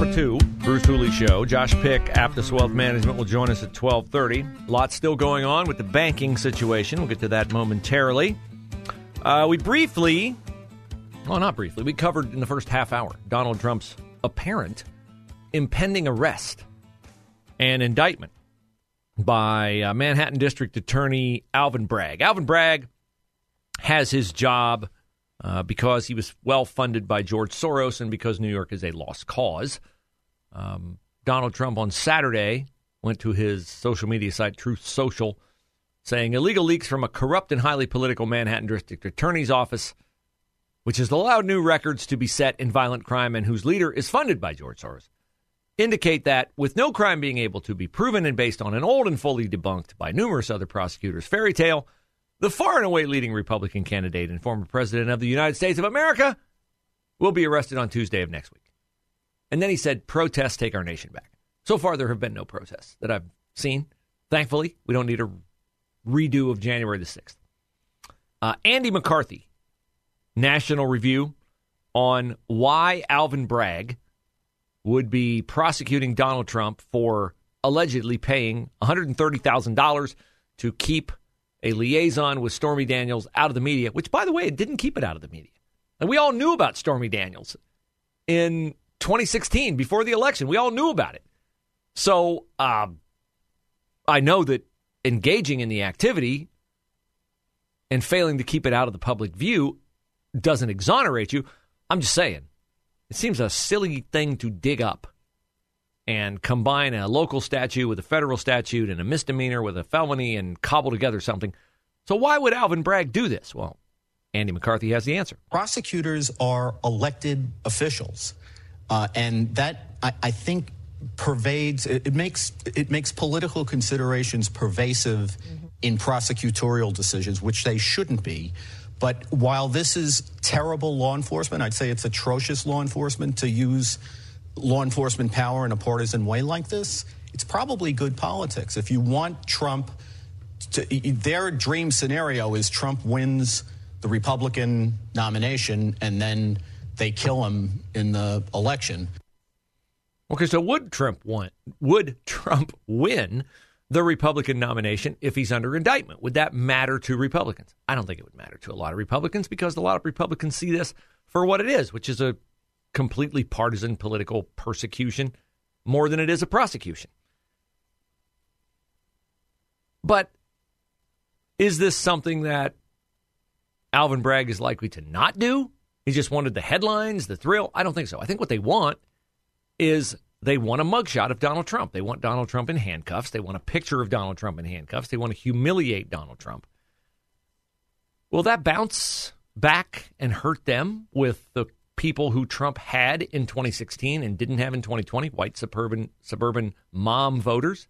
Number two, Bruce Hooley Show. Josh Pick, Aptus Wealth Management, will join us at 1230. Lots still going on with the banking situation. We'll get to that momentarily. Uh, we briefly, well, not briefly, we covered in the first half hour Donald Trump's apparent impending arrest and indictment by uh, Manhattan District Attorney Alvin Bragg. Alvin Bragg has his job uh, because he was well funded by George Soros and because New York is a lost cause. Um, Donald Trump on Saturday went to his social media site, Truth Social, saying illegal leaks from a corrupt and highly political Manhattan District Attorney's office, which has allowed new records to be set in violent crime and whose leader is funded by George Soros, indicate that with no crime being able to be proven and based on an old and fully debunked by numerous other prosecutors fairy tale, the far and away leading Republican candidate and former president of the United States of America will be arrested on Tuesday of next week. And then he said, protests take our nation back. So far, there have been no protests that I've seen. Thankfully, we don't need a redo of January the 6th. Uh, Andy McCarthy, National Review on why Alvin Bragg would be prosecuting Donald Trump for allegedly paying $130,000 to keep a liaison with Stormy Daniels out of the media, which, by the way, it didn't keep it out of the media. And we all knew about Stormy Daniels in 2016 before the election. We all knew about it. So um, I know that engaging in the activity and failing to keep it out of the public view doesn't exonerate you. I'm just saying, it seems a silly thing to dig up and combine a local statute with a federal statute and a misdemeanor with a felony and cobble together something. So why would Alvin Bragg do this? Well, Andy McCarthy has the answer. Prosecutors are elected officials, uh, and that I, I think pervades. It, it, makes it makes political considerations pervasive mm-hmm. in prosecutorial decisions, which they shouldn't be. But while this is terrible law enforcement, I'd say it's atrocious law enforcement to use law enforcement power in a partisan way like this. It's probably good politics. If you want Trump to, their dream scenario is Trump wins the Republican nomination and then they kill him in the election. Okay, so would Trump want would Trump win the Republican nomination if he's under indictment? Would that matter to Republicans? I don't think it would matter to a lot of Republicans because a lot of Republicans see this for what it is, which is a completely partisan political persecution more than it is a prosecution. But is this something that Alvin Bragg is likely to not do? He just wanted the headlines, the thrill. I don't think so. I think what they want is they want a mugshot of Donald Trump. They want Donald Trump in handcuffs. They want a picture of Donald Trump in handcuffs. They want to humiliate Donald Trump. Will that bounce back and hurt them with the people who Trump had in 2016 and didn't have in 2020, white suburban suburban mom voters?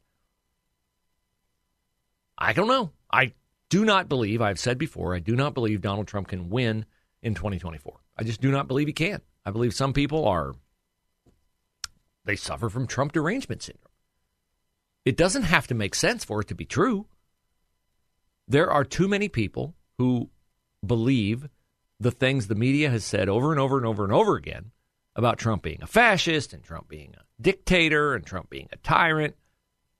I don't know. I do not believe, I've said before, I do not believe Donald Trump can win in 2024. I just do not believe he can. I believe some people are they suffer from Trump derangement syndrome. It doesn't have to make sense for it to be true. There are too many people who believe the things the media has said over and over and over and over again about Trump being a fascist and Trump being a dictator and Trump being a tyrant.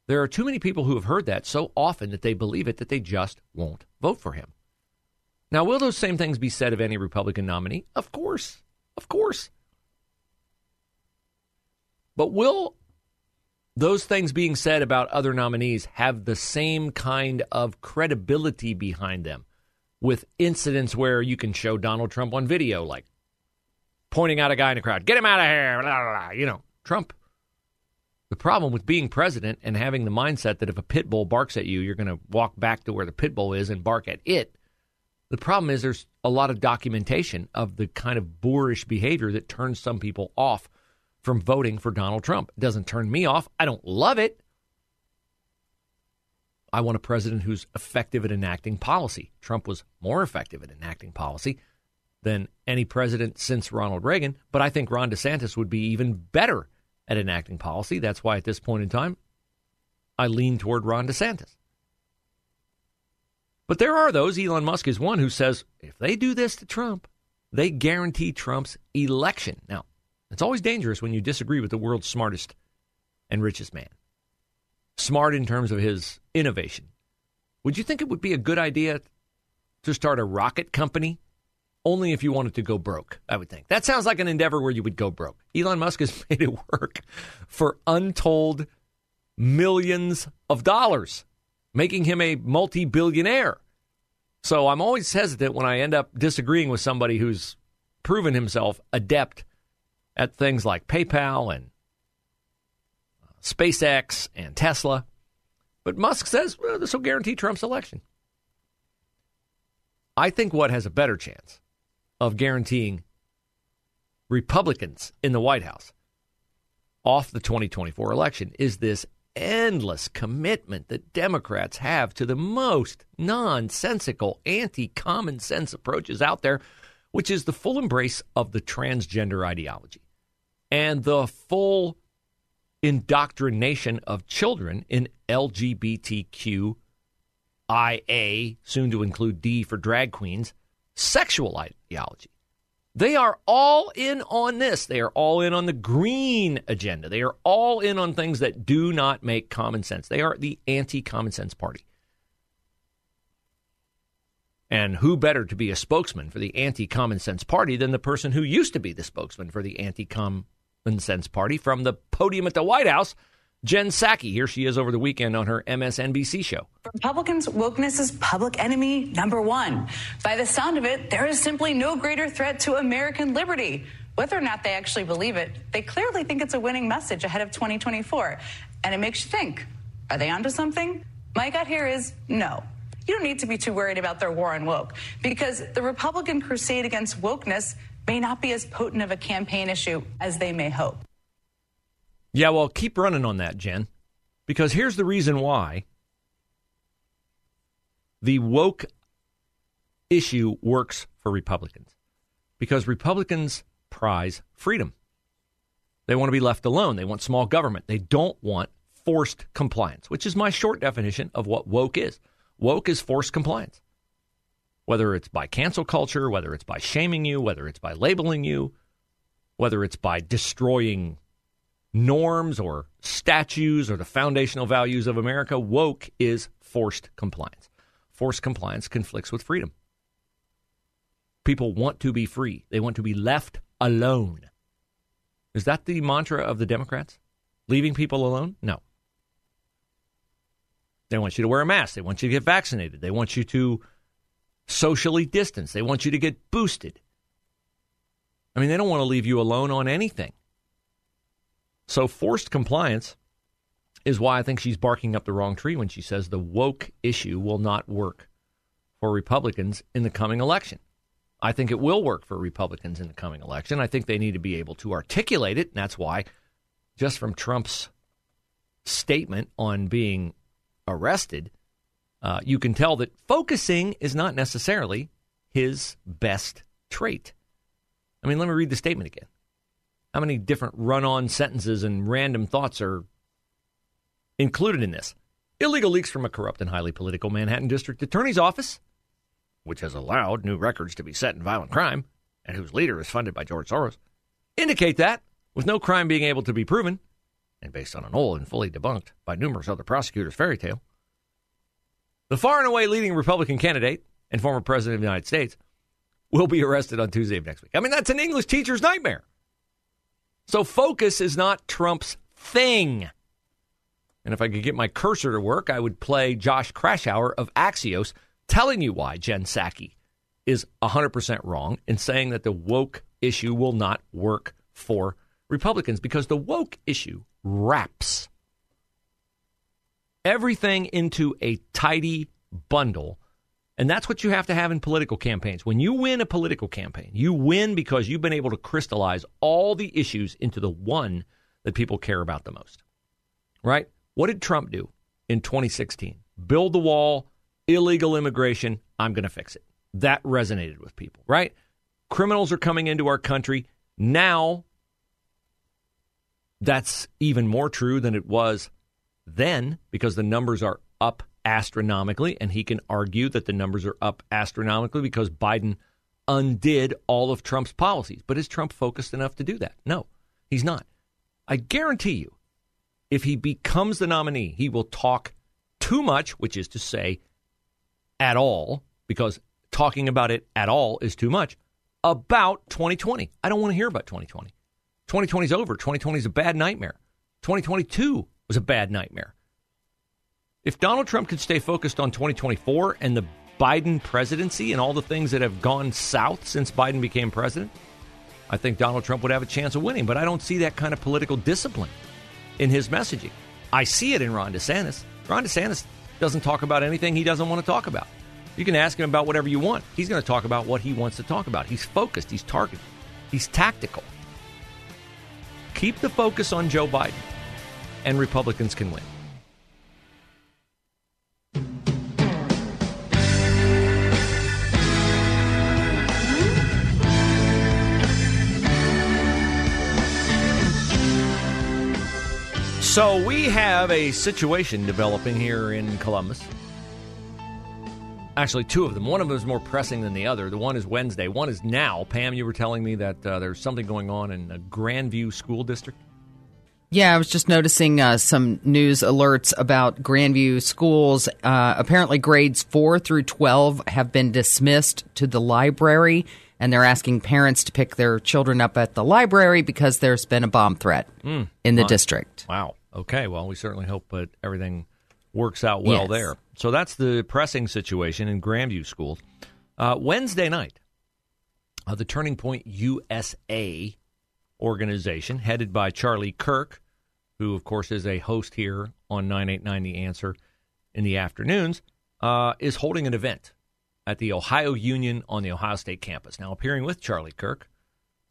There are too many people who have heard that so often that they believe it that they just won't vote for him. Now, will those same things be said of any Republican nominee? Of course. Of course. But will those things being said about other nominees have the same kind of credibility behind them? with incidents where you can show Donald Trump on video, like pointing out a guy in a crowd, get him out of here, blah, blah, blah. you know, Trump The problem with being president and having the mindset that if a pit bull barks at you, you're going to walk back to where the pit bull is and bark at it. The problem is there's a lot of documentation of the kind of boorish behavior that turns some people off from voting for Donald Trump. It doesn't turn me off. I don't love it. I want a president who's effective at enacting policy. Trump was more effective at enacting policy than any president since Ronald Reagan, but I think Ron DeSantis would be even better at enacting policy. That's why at this point in time, I lean toward Ron DeSantis. But there are those, Elon Musk is one, who says if they do this to Trump, they guarantee Trump's election. Now, it's always dangerous when you disagree with the world's smartest and richest man. Smart in terms of his innovation. Would you think it would be a good idea to start a rocket company only if you wanted to go broke, I would think. That sounds like an endeavor where you would go broke. Elon Musk has made it work for untold millions of dollars, making him a multi billionaire. So I'm always hesitant when I end up disagreeing with somebody who's proven himself adept at things like PayPal and uh, SpaceX and Tesla. But Musk says well, this will guarantee Trump's election. I think what has a better chance of guaranteeing Republicans in the White House off the 2024 election is this endless commitment that Democrats have to the most nonsensical, anti common sense approaches out there, which is the full embrace of the transgender ideology and the full indoctrination of children in LGBTQIA, soon to include D for drag queens, sexual ideology. They are all in on this. They are all in on the green agenda. They are all in on things that do not make common sense. They are the anti common sense party. And who better to be a spokesman for the anti common sense party than the person who used to be the spokesman for the anti common sense party from the podium at the White House? Jen Psaki, here she is over the weekend on her MSNBC show. Republicans' wokeness is public enemy number one. By the sound of it, there is simply no greater threat to American liberty. Whether or not they actually believe it, they clearly think it's a winning message ahead of 2024. And it makes you think are they onto something? My gut here is no. You don't need to be too worried about their war on woke because the Republican crusade against wokeness may not be as potent of a campaign issue as they may hope. Yeah, well, keep running on that, Jen, because here's the reason why the woke issue works for Republicans. Because Republicans prize freedom. They want to be left alone. They want small government. They don't want forced compliance, which is my short definition of what woke is. Woke is forced compliance. Whether it's by cancel culture, whether it's by shaming you, whether it's by labeling you, whether it's by destroying norms or statues or the foundational values of America. Woke is forced compliance. Forced compliance conflicts with freedom. People want to be free, they want to be left alone. Is that the mantra of the Democrats? Leaving people alone? No. They want you to wear a mask. They want you to get vaccinated. They want you to socially distance. They want you to get boosted. I mean, they don't want to leave you alone on anything. So forced compliance is why I think she's barking up the wrong tree when she says the woke issue will not work for Republicans in the coming election. I think it will work for Republicans in the coming election. I think they need to be able to articulate it. And that's why, just from Trump's statement on being arrested, uh, you can tell that focusing is not necessarily his best trait. I mean, let me read the statement again. How many different run on sentences and random thoughts are included in this? Illegal leaks from a corrupt and highly political Manhattan District Attorney's Office, which has allowed new records to be set in violent crime and whose leader is funded by George Soros, indicate that, with no crime being able to be proven, and based on an old and fully debunked by numerous other prosecutors fairy tale, the far and away leading Republican candidate and former president of the United States will be arrested on Tuesday of next week. I mean, that's an English teacher's nightmare. So focus is not Trump's thing. And if I could get my cursor to work, I would play Josh Kraushaar of Axios telling you why Jen Psaki is 100% wrong in saying that the woke issue will not work for Republicans because the woke issue wraps everything into a tidy bundle. And that's what you have to have in political campaigns. When you win a political campaign, you win because you've been able to crystallize all the issues into the one that people care about the most. Right? What did Trump do in 2016? Build the wall, illegal immigration, I'm going to fix it. That resonated with people, right? Criminals are coming into our country. Now, that's even more true than it was then because the numbers are up astronomically. And he can argue that the numbers are up astronomically because Biden undid all of Trump's policies. But is Trump focused enough to do that? No, he's not. I guarantee you, if he becomes the nominee, he will talk too much, which is to say, at all, because talking about it at all is too much, about 2020. I don't want to hear about 2020. 2020 is over. 2020 is a bad nightmare. 2022 was a bad nightmare. If Donald Trump could stay focused on 2024 and the Biden presidency and all the things that have gone south since Biden became president, I think Donald Trump would have a chance of winning. But I don't see that kind of political discipline in his messaging. I see it in Ron DeSantis. Ron DeSantis doesn't talk about anything he doesn't want to talk about. You can ask him about whatever you want. He's going to talk about what he wants to talk about. He's focused, he's targeted, he's tactical. Keep the focus on Joe Biden, and Republicans can win. So we have a situation developing here in Columbus. Actually, two of them. One of them is more pressing than the other. The one is Wednesday. One is now. Pam, you were telling me that uh, there's something going on in the Grandview School District. Yeah, I was just noticing uh, some news alerts about Grandview schools. Uh, apparently, grades 4 through 12 have been dismissed to the library, and they're asking parents to pick their children up at the library because there's been a bomb threat Mm, in the district. Wow. Okay. Well, we certainly hope that everything works out well Yes. there. So that's the pressing situation in Grandview schools. Uh, Wednesday night, uh, the Turning Point USA organization, headed by Charlie Kirk, who, of course, is a host here on 989 The Answer in the afternoons, uh, is holding an event at the Ohio Union on the Ohio State campus. Now, appearing with Charlie Kirk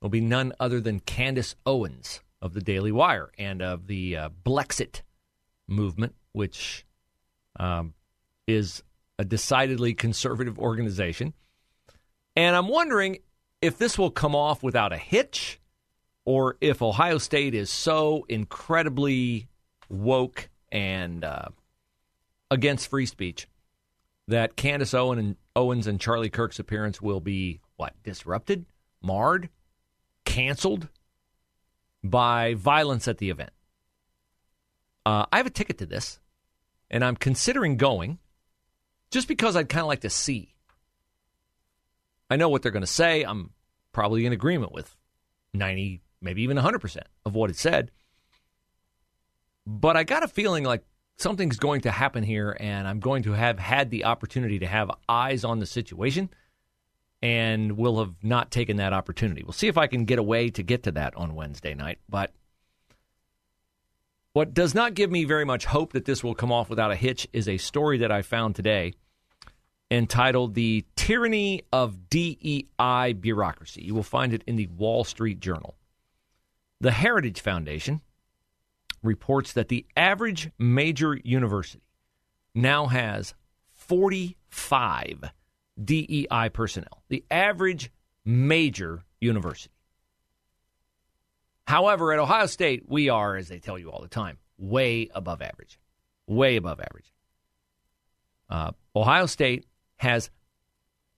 will be none other than Candace Owens of the Daily Wire and of the uh, Blexit movement, which um, is a decidedly conservative organization. And I'm wondering if this will come off without a hitch or if Ohio State is so incredibly woke and uh, against free speech that Candace Owen and Owens and Charlie Kirk's appearance will be what disrupted, marred, canceled by violence at the event. Uh, I have a ticket to this, and I'm considering going just because I'd kind of like to see. I know what they're going to say. I'm probably in agreement with 90, maybe even 100% of what it said. But I got a feeling like something's going to happen here, and I'm going to have had the opportunity to have eyes on the situation, and will have not taken that opportunity. We'll see if I can get away to get to that on Wednesday night. But what does not give me very much hope that this will come off without a hitch is a story that I found today entitled The Tyranny of DEI Bureaucracy. You will find it in the Wall Street Journal. The Heritage Foundation reports that the average major university now has 45 DEI personnel. The average major university. However, at Ohio State, we are, as they tell you all the time, way above average. Way above average. Uh, Ohio State has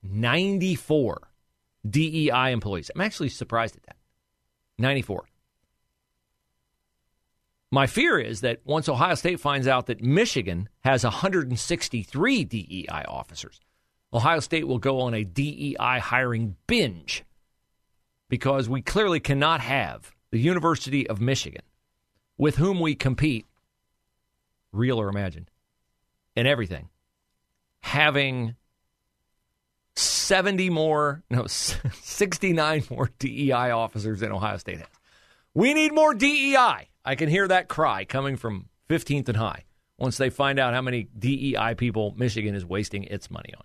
94 DEI employees. I'm actually surprised at that. 94. My fear is that once Ohio State finds out that Michigan has 163 DEI officers, Ohio State will go on a DEI hiring binge because we clearly cannot have the University of Michigan, with whom we compete, real or imagined, in everything, having 70 more, no, 69 more DEI officers than Ohio State has. We need more DEI. I can hear that cry coming from 15th and High once they find out how many DEI people Michigan is wasting its money on.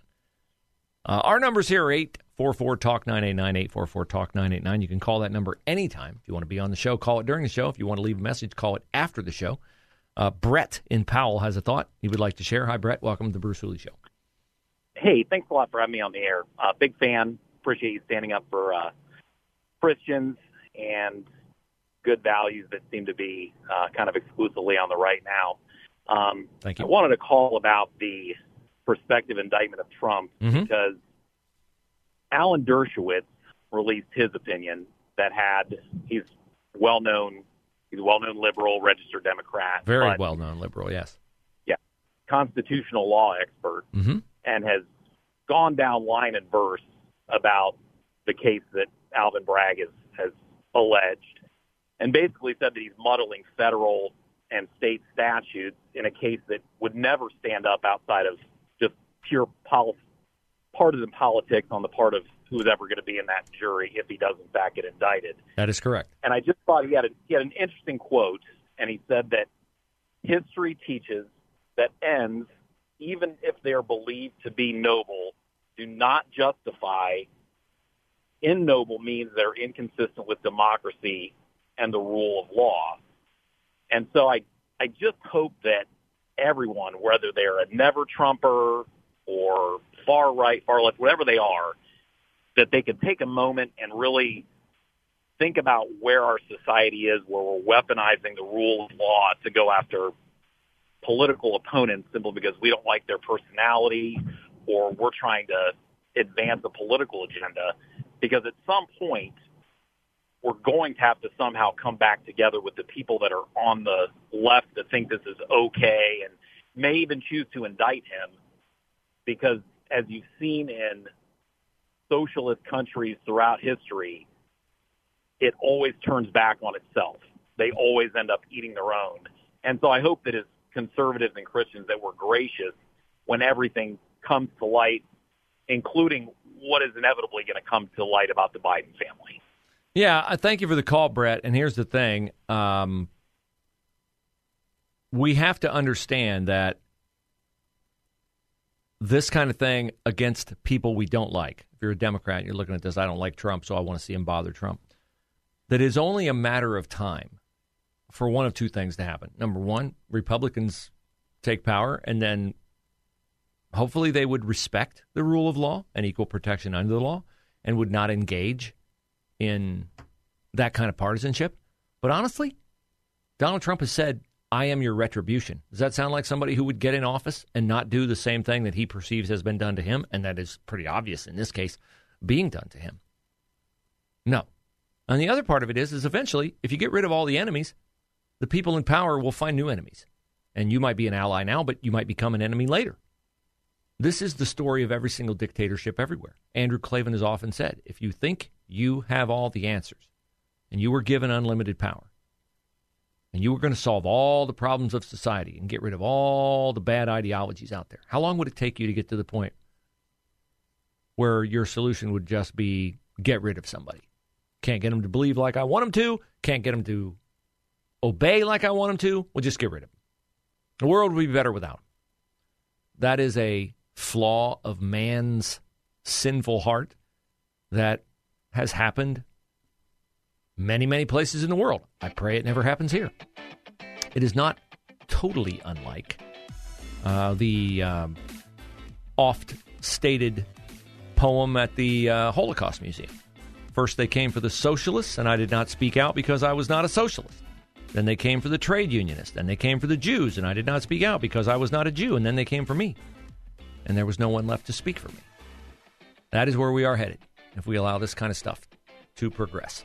Uh, our numbers here are 844 Talk 989, 844 Talk 989. You can call that number anytime. If you want to be on the show, call it during the show. If you want to leave a message, call it after the show. Uh, Brett in Powell has a thought he would like to share. Hi, Brett. Welcome to the Bruce Hooley Show. Hey, thanks a lot for having me on the air. Uh, big fan. Appreciate you standing up for uh, Christians and good values that seem to be uh, kind of exclusively on the right now. Um, Thank you. I wanted to call about the prospective indictment of Trump Mhm. because Alan Dershowitz released his opinion that had he's well known he's a well known liberal registered Democrat Very well known liberal, yes. Yeah, constitutional law expert hmm and has gone down line and verse about the case that Alvin Bragg has, has alleged, and basically said that he's muddling federal and state statutes in a case that would never stand up outside of pure pol- partisan politics on the part of who's ever going to be in that jury if he does in fact get indicted. That is correct. And I just thought he had a, he had an interesting quote, and he said that history teaches that ends, even if they are believed to be noble, do not justify ignoble means that are inconsistent with democracy and the rule of law. And so I I just hope that everyone, whether they're a never Trumper or far right, far left, whatever they are, that they can take a moment and really think about where our society is, where we're weaponizing the rule of law to go after political opponents simply because we don't like their personality or we're trying to advance a political agenda. Because at some point, we're going to have to somehow come back together with the people that are on the left that think this is okay and may even choose to indict him. Because as you've seen in socialist countries throughout history, it always turns back on itself. They always end up eating their own. And so I hope that as conservatives and Christians that we're gracious when everything comes to light, including what is inevitably going to come to light about the Biden family. Yeah, I thank you for the call, Brett. And here's the thing: um, we have to understand that this kind of thing against people we don't like. If you're a Democrat, you're looking at this. I don't like Trump, so I want to see him bother Trump. That is only a matter of time for one of two things to happen. Number one, Republicans take power, and then hopefully they would respect the rule of law and equal protection under the law, and would not engage in that kind of partisanship. But honestly, Donald Trump has said, I am your retribution. Does that sound like somebody who would get in office and not do the same thing that he perceives has been done to him? And that is pretty obvious in this case, being done to him. No. And the other part of it is, is eventually, if you get rid of all the enemies, the people in power will find new enemies. And you might be an ally now, but you might become an enemy later. This is the story of every single dictatorship everywhere. Andrew Klavan has often said if you think you have all the answers and you were given unlimited power and you were going to solve all the problems of society and get rid of all the bad ideologies out there, how long would it take you to get to the point where your solution would just be get rid of somebody? Can't get them to believe like I want them to, can't get them to obey like I want them to. We'll just get rid of them. The world would be better without them. That is a flaw of man's sinful heart that has happened many, many places in the world. I pray it never happens here. It is not totally unlike uh, the um, oft stated poem at the uh, Holocaust Museum. First, they came for the socialists, and I did not speak out because I was not a socialist. Then they came for the trade unionists. Then they came for the Jews, and I did not speak out because I was not a Jew. And then they came for me. And there was no one left to speak for me. That is where we are headed if we allow this kind of stuff to progress.